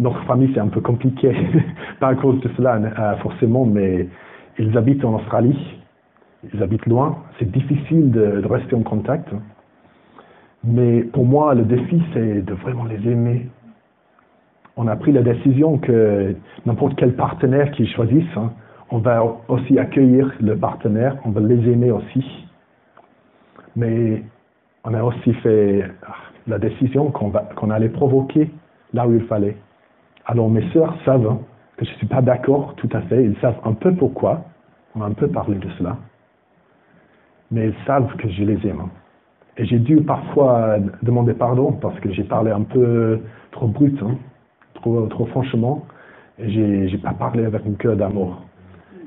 notre famille c'est un peu compliqué, pas à cause de cela euh, forcément, mais ils habitent en Australie, ils habitent loin, c'est difficile de, rester en contact. Mais pour moi, le défi c'est de vraiment les aimer. On a pris la décision que n'importe quel partenaire qu'ils choisissent, hein, on va aussi accueillir le partenaire, on va les aimer aussi. Mais on a aussi fait ah, la décision qu'on allait provoquer là où il fallait. Alors mes sœurs savent hein, que je ne suis pas d'accord tout à fait, ils savent un peu pourquoi, on a un peu parlé de cela, mais ils savent que je les aime. hein. Et j'ai dû parfois demander pardon parce que j'ai parlé un peu trop brut, hein, trop, franchement, et j'ai j'ai pas parlé avec un cœur d'amour.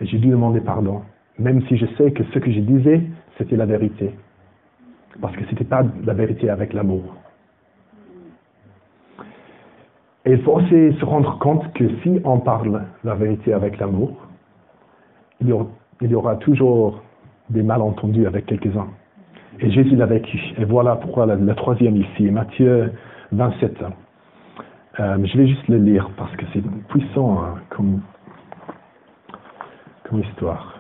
Et j'ai dû demander pardon, même si je sais que ce que je disais, c'était la vérité. Parce que c'était pas la vérité avec l'amour. Et il faut aussi se rendre compte que si on parle la vérité avec l'amour, il, y aura- toujours des malentendus avec quelques-uns. Et Jésus l'a vécu. Et voilà pourquoi la, la troisième ici, Matthieu 27. Euh, je vais juste le lire parce que c'est puissant hein, comme, comme histoire.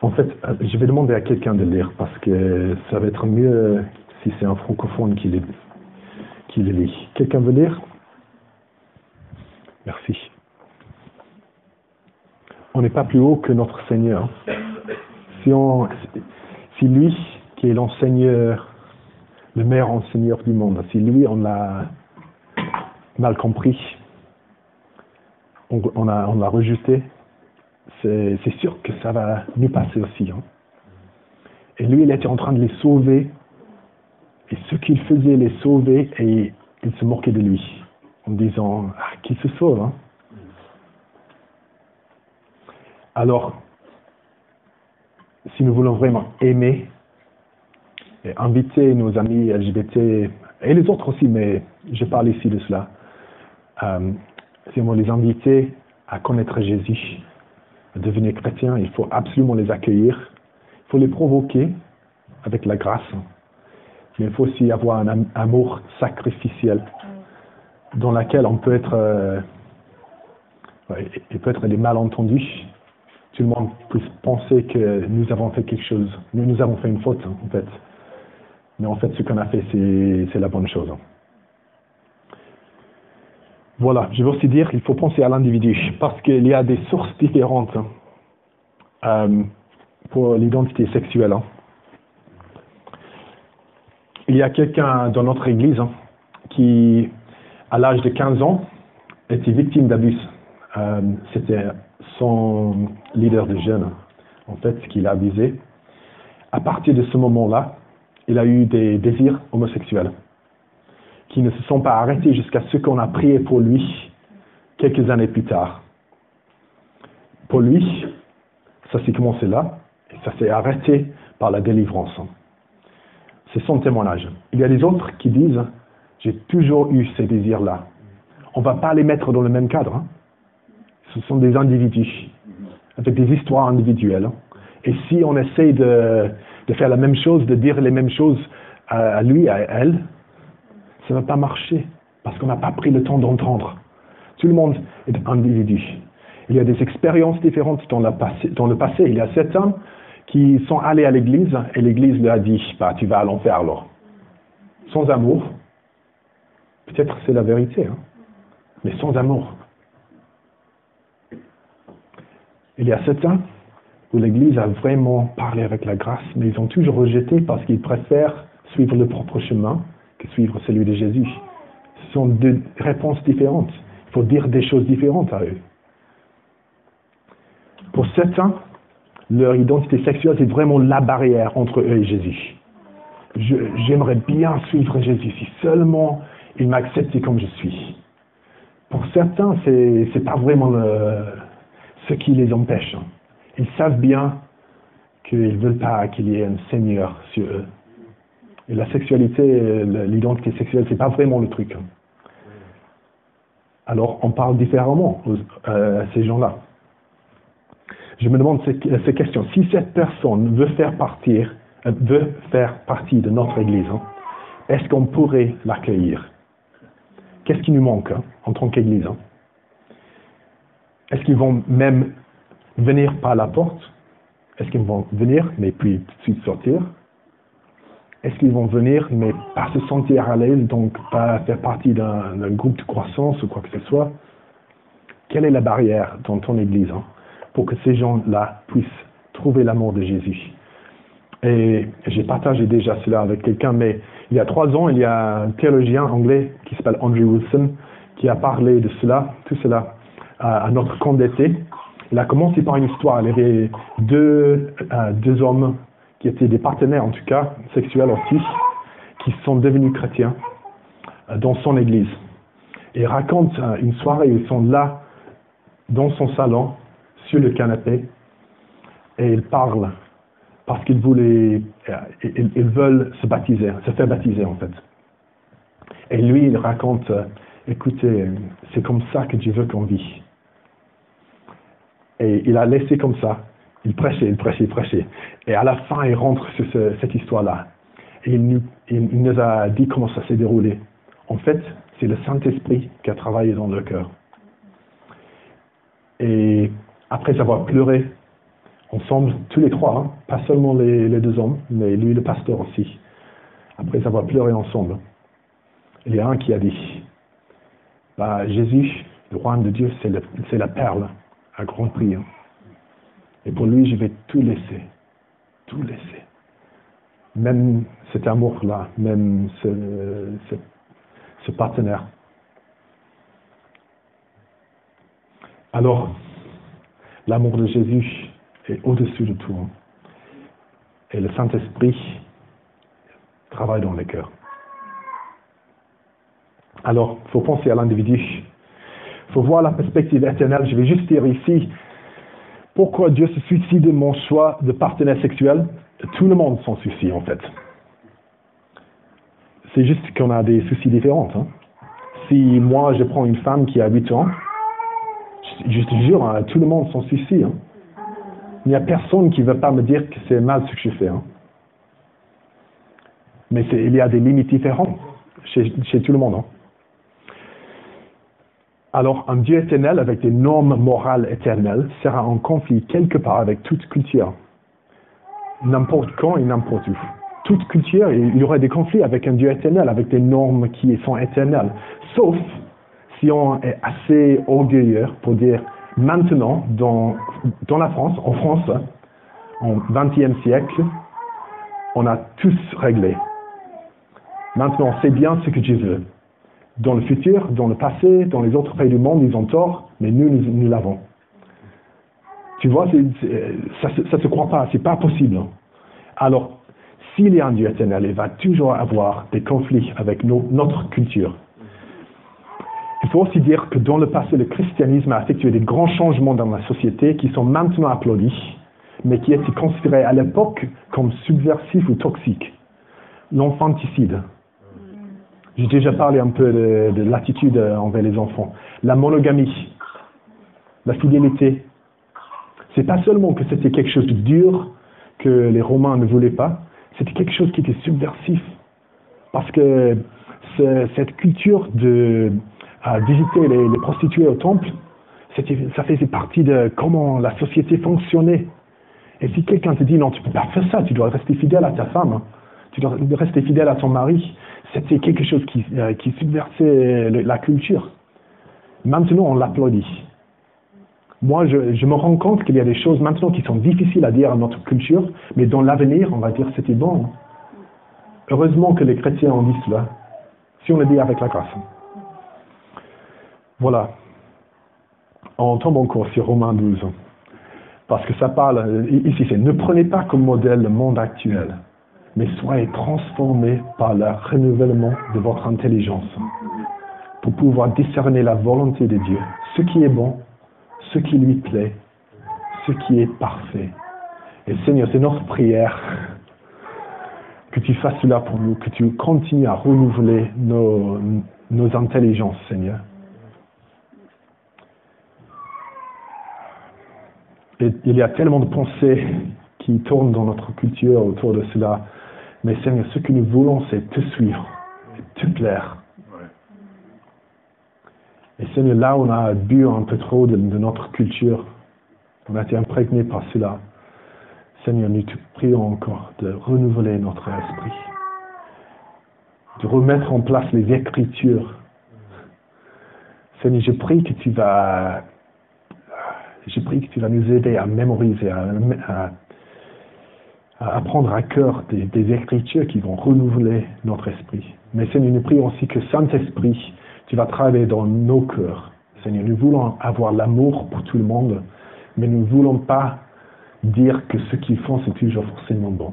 En fait, euh, je vais demander à quelqu'un de lire parce que ça va être mieux si c'est un francophone qui Quelqu'un veut lire? Merci. On n'est pas plus haut que notre Seigneur. Si, on, si lui, qui est l'enseigneur, le meilleur enseigneur du monde, si lui, on l'a mal compris, on, on l'a rejeté, c'est c'est sûr que ça va nous passer aussi. hein. Et lui, il était en train de les sauver. Et ce qu'il faisait, les sauver, et il se moquait de lui, en disant, ah, qui se sauve hein Alors, si nous voulons vraiment aimer et inviter nos amis LGBT et les autres aussi, mais je parle ici de cela. Euh, si on les inviter à connaître Jésus, à devenir chrétien, il faut absolument les accueillir. Il faut les provoquer avec la grâce. Mais il faut aussi avoir un amour sacrificiel dans lequel on peut être, euh, il peut être des malentendus. Tout le monde peut penser que nous avons fait quelque chose. Nous, nous avons fait une faute, en fait. Mais en fait, ce qu'on a fait, c'est la bonne chose. Voilà, je veux aussi dire qu'il faut penser à l'individu, parce qu'il y a des sources différentes hein, euh, pour l'identité sexuelle. Hein. Il y a quelqu'un dans notre église hein, qui, à l'âge de 15 ans, était victime d'abus. Euh, c'était son leader de jeunes, en fait, qui l'a abusé. À partir de ce moment-là, il a eu des désirs homosexuels qui ne se sont pas arrêtés jusqu'à ce qu'on a prié pour lui quelques années plus tard. Pour lui, ça s'est commencé là, et ça s'est arrêté par la délivrance. C'est son témoignage. Il y a des autres qui disent, j'ai toujours eu ces désirs-là. On ne va pas les mettre dans le même cadre. Hein. Ce sont des individus, avec des histoires individuelles. Et si on essaie de, faire la même chose, de dire les mêmes choses à lui, à elle, ça ne va pas marcher parce qu'on n'a pas pris le temps d'entendre. Tout le monde est individu. Il y a des expériences différentes dans, dans le passé. Il y a certains qui sont allés à l'église et l'église leur a dit bah, Tu vas à l'enfer alors. Sans amour. Peut-être c'est la vérité, hein, mais sans amour. Il y a certains où l'église a vraiment parlé avec la grâce, mais ils ont toujours rejeté parce qu'ils préfèrent suivre le propre chemin suivre celui de Jésus. Ce sont deux réponses différentes. Il faut dire des choses différentes à eux. Pour certains, leur identité sexuelle, c'est vraiment la barrière entre eux et Jésus. J'aimerais bien suivre Jésus si seulement il m'acceptait comme je suis. Pour certains, c'est n'est pas vraiment ce qui les empêche. Ils savent bien qu'ils ne veulent pas qu'il y ait un Seigneur sur eux. Et la sexualité, l'identité sexuelle, c'est pas vraiment le truc. Alors, on parle différemment euh, à ces gens-là. Je me demande ces, ces, questions. Si cette personne veut faire, partir, veut faire partie de notre Église, hein, est-ce qu'on pourrait l'accueillir? Qu'est-ce qui nous manque hein, en tant qu'Église hein? Est-ce qu'ils vont même venir par la porte? Est-ce qu'ils vont venir, mais puis tout de suite sortir? Est-ce qu'ils vont venir, mais pas se sentir à l'aise, donc pas faire partie d'un groupe de croissance ou quoi que ce soit? Quelle est la barrière dans ton Église pour que ces gens-là puissent trouver l'amour de Jésus Et j'ai partagé déjà cela avec quelqu'un, mais il y a trois ans, il y a un théologien anglais qui s'appelle Andrew Wilson qui a parlé de cela, tout cela, à, notre camp d'été. Il a commencé par une histoire. Il y avait deux, euh, deux hommes qui étaient des partenaires en tout cas, sexuels aussi, qui sont devenus chrétiens euh, dans son église. Et raconte euh, une soirée ils sont là, dans son salon, sur le canapé, et ils parlent parce qu'ils voulaient, euh, ils, veulent se baptiser, se faire baptiser en fait. Et lui, il raconte, écoutez, c'est comme ça que Dieu veut qu'on vit. Et il a laissé comme ça. Il prêchait, il prêchait, il prêchait. Et à la fin, il rentre sur cette histoire-là. Et il nous, a dit comment ça s'est déroulé. En fait, c'est le Saint-Esprit qui a travaillé dans le cœur. Et après avoir pleuré ensemble, tous les trois, hein, pas seulement les, deux hommes, mais lui, le pasteur aussi, après avoir pleuré ensemble, il y a un qui a dit, bah, Jésus, le roi de Dieu, c'est la perle à grand prix. Hein. Et pour lui, je vais tout laisser. Tout laisser. Même cet amour-là, même ce, ce, partenaire. Alors, l'amour de Jésus est au-dessus de tout. Et le Saint-Esprit travaille dans les cœurs. Alors, il faut penser à l'individu. Il faut voir la perspective éternelle. Je vais juste dire ici, pourquoi Dieu se soucie de mon choix de partenaire sexuel Tout le monde s'en soucie en fait. C'est juste qu'on a des soucis différents. hein. Si moi, je prends une femme qui a 8 ans, je, te jure, hein, tout le monde s'en soucie. hein. Il n'y a personne qui ne veut pas me dire que c'est mal ce que je fais. hein. Mais il y a des limites différentes chez, chez tout le monde. Alors, un Dieu éternel avec des normes morales éternelles sera en conflit quelque part avec toute culture. N'importe quand et n'importe où. Toute culture, il y aurait des conflits avec un Dieu éternel, avec des normes qui sont éternelles. Sauf est assez orgueilleux pour dire maintenant, dans, dans la France, en France, en 20e siècle, on a tous réglé. Maintenant, on sait bien ce que Dieu veut. Dans le futur, dans le passé, dans les autres pays du monde, ils ont tort, mais nous, nous, l'avons. Tu vois, ça ne se croit pas, c'est pas possible. Alors, s'il y a un Dieu éternel, il va toujours avoir des conflits avec notre culture. Il faut aussi dire que dans le passé, le christianisme a effectué des grands changements dans la société qui sont maintenant applaudis, mais qui étaient considérés à l'époque comme subversifs ou toxiques. L'enfanticide. J'ai déjà parlé un peu de, de l'attitude envers les enfants. La monogamie, la fidélité. C'est pas seulement que c'était quelque chose de dur que les Romains ne voulaient pas, c'était quelque chose qui était subversif. Parce que ce- cette culture de à visiter les, prostituées au temple, ça faisait partie de comment la société fonctionnait. Et si quelqu'un te dit non, tu peux pas faire ça, tu dois rester fidèle à ta femme, hein. tu dois rester fidèle à ton mari, c'était quelque chose qui, euh, subversait la culture. Maintenant, on l'applaudit. Moi, je, je me rends compte qu'il y a des choses maintenant qui sont difficiles à dire à notre culture, mais dans l'avenir, on va dire c'était bon. Heureusement que les chrétiens ont dit cela, si on le dit avec la grâce. Voilà. On tombe encore sur Romains 12. Parce que ça parle, euh, ici c'est ne prenez pas comme modèle le monde actuel, mais soyez transformés par le renouvellement de votre intelligence pour pouvoir discerner la volonté de Dieu, ce qui est bon, ce qui lui plaît, ce qui est parfait. Et Seigneur, c'est notre prière que tu fasses cela pour nous, que tu continues à renouveler nos, nos intelligences, Seigneur. Et il y a tellement de pensées qui tournent dans notre culture autour de cela. Mais Seigneur, ce que nous voulons, c'est te suivre, et te plaire. Et Seigneur, là on a bu un peu trop de, de notre culture, on a été imprégné par cela. Seigneur, nous te prions encore de renouveler notre esprit, de remettre en place les écritures. Seigneur, je prie que tu vas, je prie que tu vas nous aider à mémoriser, à, à- à apprendre à cœur des, écritures qui vont renouveler notre esprit. Mais Seigneur, nous prions aussi que Saint-Esprit, tu vas travailler dans nos cœurs. Seigneur, nous voulons avoir l'amour pour tout le monde, mais nous ne voulons pas dire que ce qu'ils font, c'est toujours forcément bon.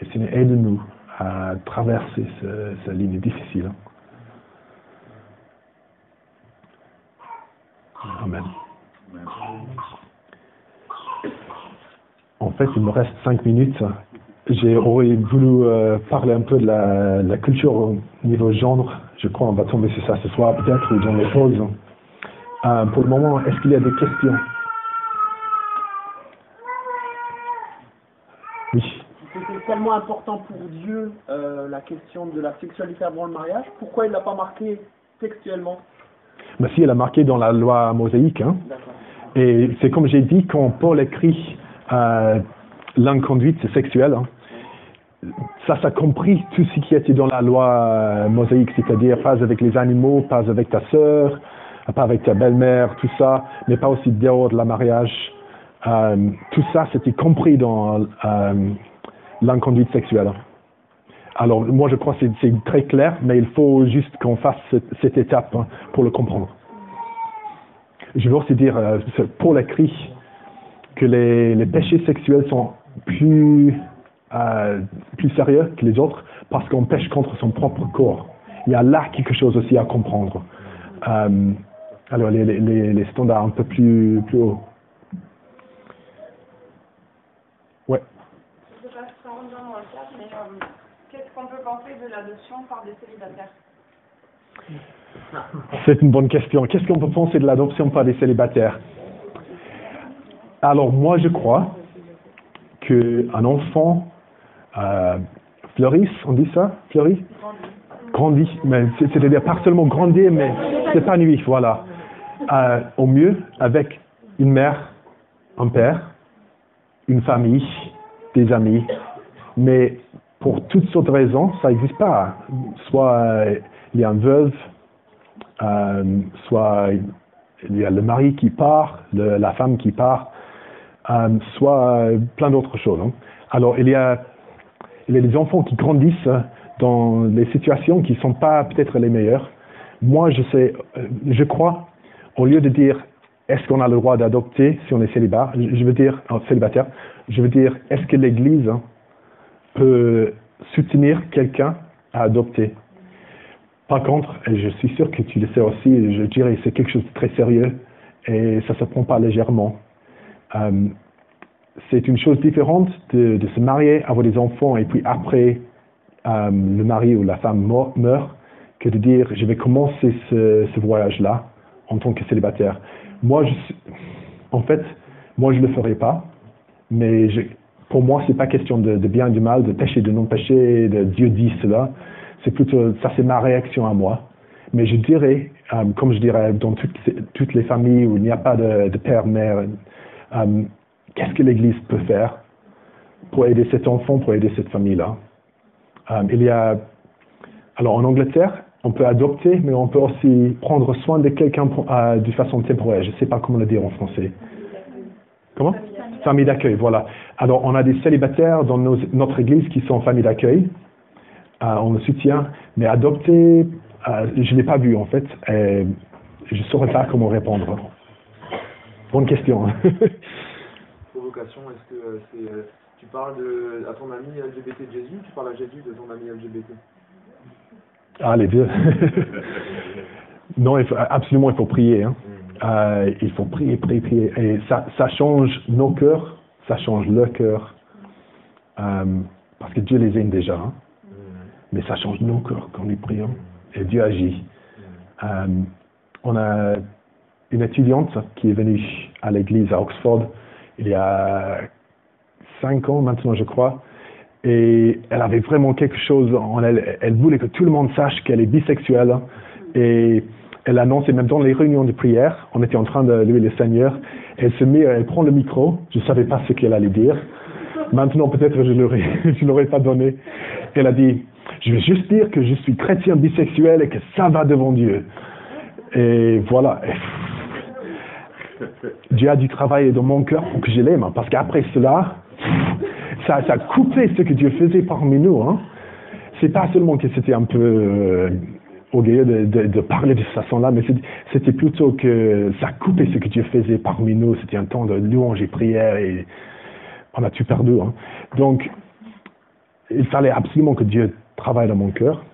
Et Seigneur, aide-nous à traverser ce- cette ligne difficile. Amen. En fait, il me reste cinq minutes. J'ai voulu euh, parler un peu de la, culture au niveau genre. Je crois qu'on va tomber sur ça ce soir, peut-être, ou dans les pauses. Euh, pour le moment, est-ce qu'il y a des questions? Oui. C'était tellement important pour Dieu euh, la question de la sexualité avant le mariage. Pourquoi il l'a pas marqué textuellement? Mais si, elle a marqué dans la loi mosaïque. Hein. Et c'est comme j'ai dit, quand Paul écrit euh, l'inconduite sexuelle, hein, ça, ça compris tout ce qui était dans la loi euh, mosaïque, c'est-à-dire pas avec les animaux, pas avec ta sœur, pas avec ta belle-mère, tout ça, mais pas aussi dehors de la mariage. Euh, tout ça, c'était compris dans l'inconduite sexuelle. Alors, moi, je crois que c'est- très clair, mais il faut juste qu'on fasse cette, étape hein, pour le comprendre. Je veux aussi dire, euh, pour l'écrit, que les, péchés sexuels sont plus, euh, plus sérieux que les autres parce qu'on pêche contre son propre corps. Il y a là quelque chose aussi à comprendre. Euh, alors, les standards un peu plus, plus hauts. Ouais. Je sais pas si ça rentre dans le cadre, mais euh, Qu'est-ce de l'adoption par des célibataires C'est une bonne question. Qu'est-ce qu'on peut penser de l'adoption par des célibataires? Alors moi je crois qu'un enfant euh, fleurisse, on dit ça? Fleurit? Grandit. C'est-à-dire pas seulement grandir, mais s'épanouir, voilà. Euh, au mieux avec une mère, un père, une famille, des amis. Mais pour toutes sortes de raisons, ça n'existe pas. Soit euh, il y a une veuve, euh, soit il y a le mari qui part, la femme qui part, euh, soit plein d'autres choses. hein. Alors il y a il enfants qui grandissent dans des situations qui ne sont pas peut-être les meilleures. Moi, je sais, je crois, au lieu de dire est-ce qu'on a le droit d'adopter si on est célibat, je veux dire célibataire, je veux dire est-ce que l'Église hein, soutenir quelqu'un à adopter. Par contre, je suis sûr que tu le sais aussi, je dirais que c'est quelque chose de très sérieux et ça ne se prend pas légèrement. Euh, c'est une chose différente de, se marier, avoir des enfants et puis après euh, le mari ou la femme meurt que de dire je vais commencer ce, voyage-là en tant que célibataire. Moi, en fait, moi je ne le ferai pas, mais pour moi, c'est pas question de, bien et du mal, de péché, de non péché, de Dieu dit cela. C'est plutôt, ça c'est ma réaction à moi. Mais je dirais, euh, comme je dirais dans toutes, les familles où il n'y a pas de, de père, mère, euh, qu'est-ce que l'Église peut faire pour aider cet enfant, pour aider cette famille-là? Euh, Il y a, alors en Angleterre, on peut adopter, mais on peut aussi prendre soin de quelqu'un de façon temporaire. Je ne sais pas comment le dire en français. Comment Famille d'accueil, voilà. Alors, on a des célibataires dans nos- notre église qui sont famille d'accueil. Euh, on le soutient, mais adopter, euh, je ne l'ai pas vu en fait. et je ne saurais pas comment répondre. Bonne question. Provocation, est-ce que euh, c'est. euh, tu parles de, à ton ami LGBT de Jésus ou tu parles à Jésus de ton ami LGBT ah, les deux. non, il faut, absolument, il faut prier. hein. Euh, il faut prier, prier, prier. Et ça, ça change nos cœurs, ça change leur cœur. Euh, parce que Dieu les aime déjà. hein. Mais ça change nos cœurs quand nous prions. Et Dieu agit. Euh, on a une étudiante qui est venue à l'église à Oxford il y a cinq ans maintenant, je crois. Et elle avait vraiment quelque chose en elle. Elle voulait que tout le monde sache qu'elle est bisexuelle. Et elle annonçait même dans les réunions de prière, on était en train de louer le Seigneur. Elle se met, elle prend le micro. Je ne savais pas ce qu'elle allait dire. Maintenant, peut-être je ne l'aurais, pas donné. Elle a dit, je vais juste dire que je suis chrétien bisexuel et que ça va devant Dieu. Et voilà. Dieu a dû travailler dans mon cœur pour que je l'aime. hein, Parce qu'après cela, ça, ça a coupé ce que Dieu faisait parmi nous. Hein. C'est pas seulement que c'était un peu euh, orgueilleux de, de, de parler de cette façon-là, mais c'était plutôt que ça coupait ce que Dieu faisait parmi nous. C'était un temps de louange et prière et on a tout perdu. Hein. Donc, il fallait absolument que Dieu travaille dans mon cœur.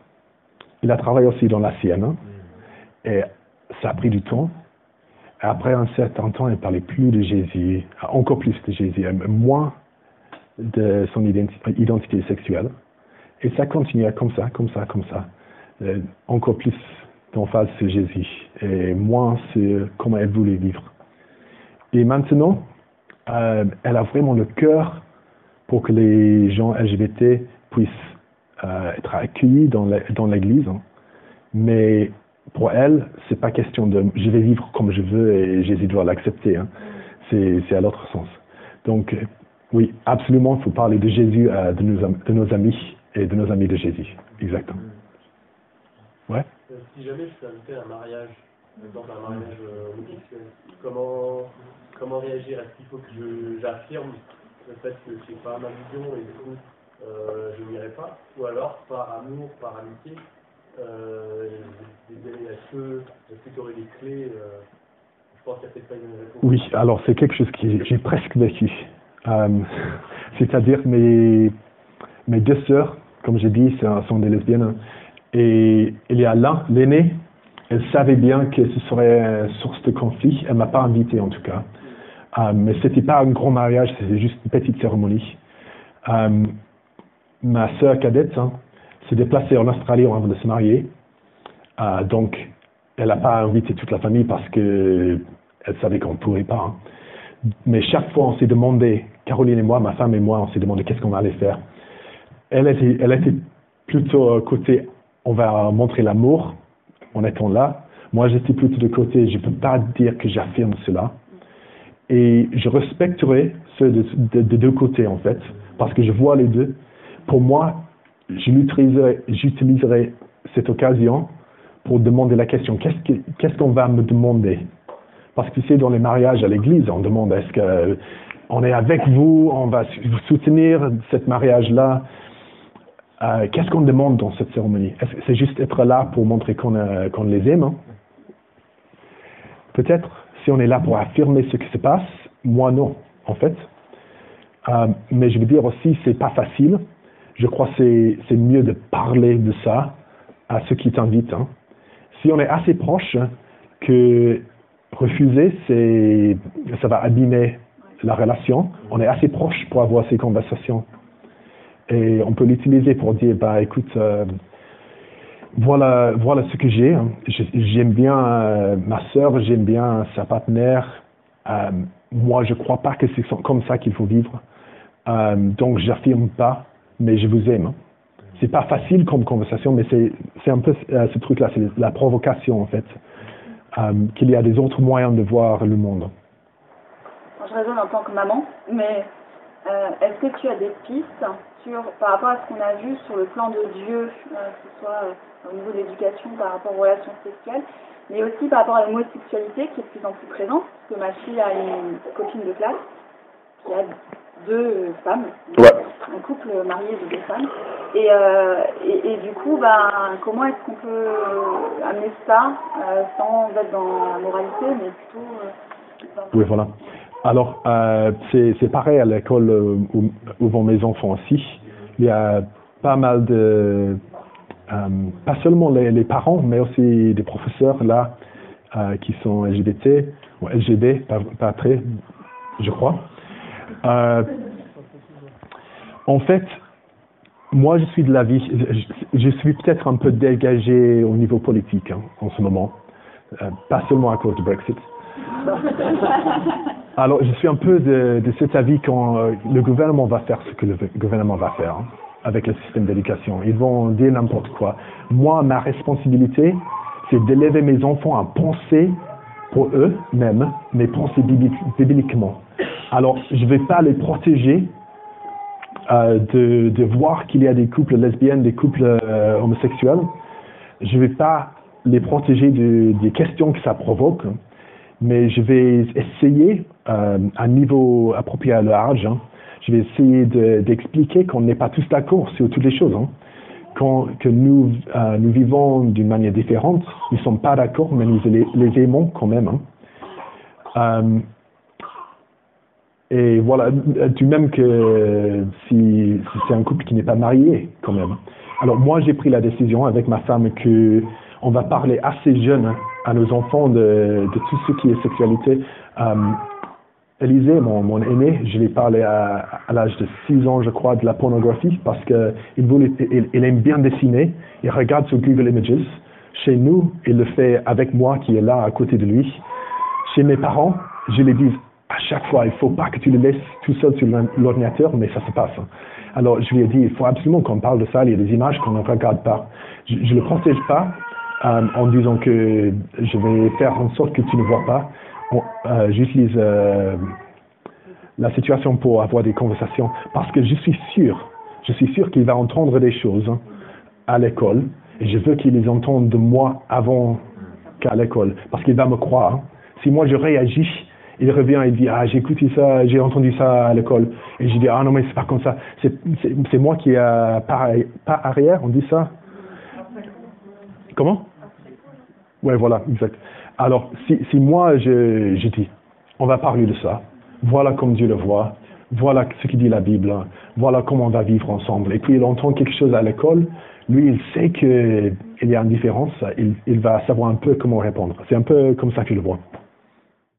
Il a travaillé aussi dans la sienne. hein. Et ça a pris du temps. Et après un certain temps, il ne parlait plus de Jésus, encore plus de Jésus, moins de son identi- identité sexuelle. Et ça continuait comme ça, comme ça, comme ça. Euh, encore plus d'emphase sur Jésus et moins sur comment elle voulait vivre. Et maintenant, euh, elle a vraiment le cœur pour que les gens LGBT puissent euh, être accueillis dans l'Église. hein. Mais pour elle, c'est pas question de je vais vivre comme je veux et Jésus doit l'accepter. hein. C'est c'est à l'autre sens. Donc, euh, oui, absolument, il faut parler de Jésus, euh, de nos amis et de nos amis de Jésus. Exactement. Ouais. Euh, Si jamais je suis invité à un mariage, par exemple un mariage euh, homosexuel, comment, comment réagir? Est-ce qu'il faut que j'affirme le fait que c'est pas ma vision et du coup euh, je n'irai pas? Ou alors par amour, par amitié, euh, est-ce que tu aurais des clés euh, Je pense qu'il n'y a peut-être pas une réponse. Oui, alors c'est quelque chose que j'ai presque vécu. C'est-à-dire mes, mes deux sœurs, comme j'ai dit, sont sont des lesbiennes. Et il y a l'un, l'aînée, elle savait bien que ce serait source de conflit. Elle m'a pas invité en tout cas. Euh, mais c'était pas un grand mariage, c'était juste une petite cérémonie. Euh, ma sœur cadette hein, s'est déplacée en Australie avant de se marier. Euh, donc, elle n'a pas invité toute la famille parce que elle savait qu'on ne pourrait pas. hein. Mais chaque fois, on s'est demandé, Caroline et moi, ma femme et moi, on s'est demandé qu'est-ce qu'on allait faire. Elle était, elle était plutôt côté, on va montrer l'amour en étant là. Moi, j'étais plutôt de côté, je ne peux pas dire que j'affirme cela. Et je respecterai ceux de, de- de deux côtés, en fait, parce que je vois les deux. Pour moi, j'utiliserai cette occasion pour demander la question, qu'est-ce que- qu'est-ce qu'on va me demander? Parce que sais, dans les mariages à l'église, on demande, est-ce que on est avec vous, on va soutenir cette mariage-là? Euh, Qu'est-ce qu'on demande dans cette cérémonie? C'est juste être là pour montrer qu'on euh, les aime hein? Peut-être, si on est là pour affirmer ce qui se passe, moi non, en fait. Euh, mais je veux dire aussi, c'est pas facile. Je crois que c'est mieux de parler de ça à ceux qui t'invitent. hein. Si on est assez proche que refuser, ça va abîmer la relation. On est assez proche pour avoir ces conversations. Et on peut l'utiliser pour dire, bah écoute, euh, voilà, voilà ce que j'ai. J'ai- J'aime bien euh, ma sœur, j'aime bien sa partenaire. Euh, moi, je crois pas que c'est comme ça qu'il faut vivre. Donc, j'affirme pas, mais je vous aime. C'est pas facile comme conversation, mais c'est un peu ce truc-là, c'est la provocation en fait, qu'il y a des autres moyens de voir le monde. Je raisonne en tant que maman, mais euh, est-ce que tu as des pistes sur, par rapport à ce qu'on a vu sur le plan de Dieu, euh, que ce soit euh, au niveau de l'éducation par rapport aux relations sexuelles, mais aussi par rapport à l'homosexualité qui est de plus en plus présente, parce que ma fille a une copine de classe qui a deux femmes, Ouais. un couple marié de deux femmes, et, euh, et, et du coup, ben, comment est-ce qu'on peut amener ça euh, sans être dans la moralité, mais plutôt... dans- Oui, voilà. Alors, euh, c'est pareil à l'école euh, où, vont mes enfants aussi. Il y a pas mal de, euh, pas seulement les, parents, mais aussi des professeurs là qui sont LGBT ou LGB, pas, très, je crois. En fait, moi, je suis de l'avis, je, je suis peut-être un peu dégagé au niveau politique hein, en ce moment, pas seulement à cause du Brexit. Alors, je suis un peu de, cet avis quand euh, le gouvernement va faire ce que le gouvernement va faire hein, avec le système d'éducation. Ils vont dire n'importe quoi. Moi, ma responsabilité, c'est d'élever mes enfants à penser pour eux-mêmes, mais penser bibli- bibliquement. Alors, je ne vais pas les protéger euh, de, voir qu'il y a des couples lesbiennes, des couples euh, homosexuels. Je ne vais pas les protéger de- des questions que ça provoque mais je vais essayer, euh, à niveau approprié à âge, hein, je vais essayer de- d'expliquer qu'on n'est pas tous d'accord sur toutes les choses. hein. Qu'on- que nous, euh, nous vivons d'une manière différente, nous ne sommes pas d'accord, mais nous les, les aimons quand même. hein. Euh, et voilà, du même que si, c'est un couple qui n'est pas marié quand même. Alors moi j'ai pris la décision avec ma femme que on va parler assez jeune à nos enfants de, tout ce qui est sexualité. Euh, Élisée, mon, mon aîné, je lui ai parlé à, l'âge de 6 ans, je crois, de la pornographie parce que il, voulait, il, il aime bien dessiner. Il regarde sur Google Images. Chez nous, il le fait avec moi qui est là à côté de lui. Chez mes parents, je les dis à chaque fois, il faut pas que tu le laisses tout seul sur l'or- l'ordinateur, mais ça se passe. Alors, je lui ai dit, il faut absolument qu'on parle de ça. Il y a des images qu'on ne regarde pas. Je ne le protège pas euh, en disant que je vais faire en sorte que tu ne vois pas. On- euh, J'utilise euh, la situation pour avoir des conversations parce que je suis sûr, je suis sûr qu'il va entendre des choses hein, à l'école et je veux qu'il les entende de moi avant qu'à l'école parce qu'il va me croire. hein. Si moi je réagis, il revient et dit ah j'ai écouté ça, j'ai entendu ça à l'école et je dis ah non mais c'est pas comme ça, c'est moi qui a pas arrière, on dit ça. Comment? Ouais, voilà, exact. Alors, si, moi, je, je dis, on va parler de ça, voilà comme Dieu le voit, voilà ce qui dit la Bible, voilà comment on va vivre ensemble. Et puis, il entend quelque chose à l'école, lui, il sait qu'il y a une différence, il, va savoir un peu comment répondre. C'est un peu comme ça je le vois.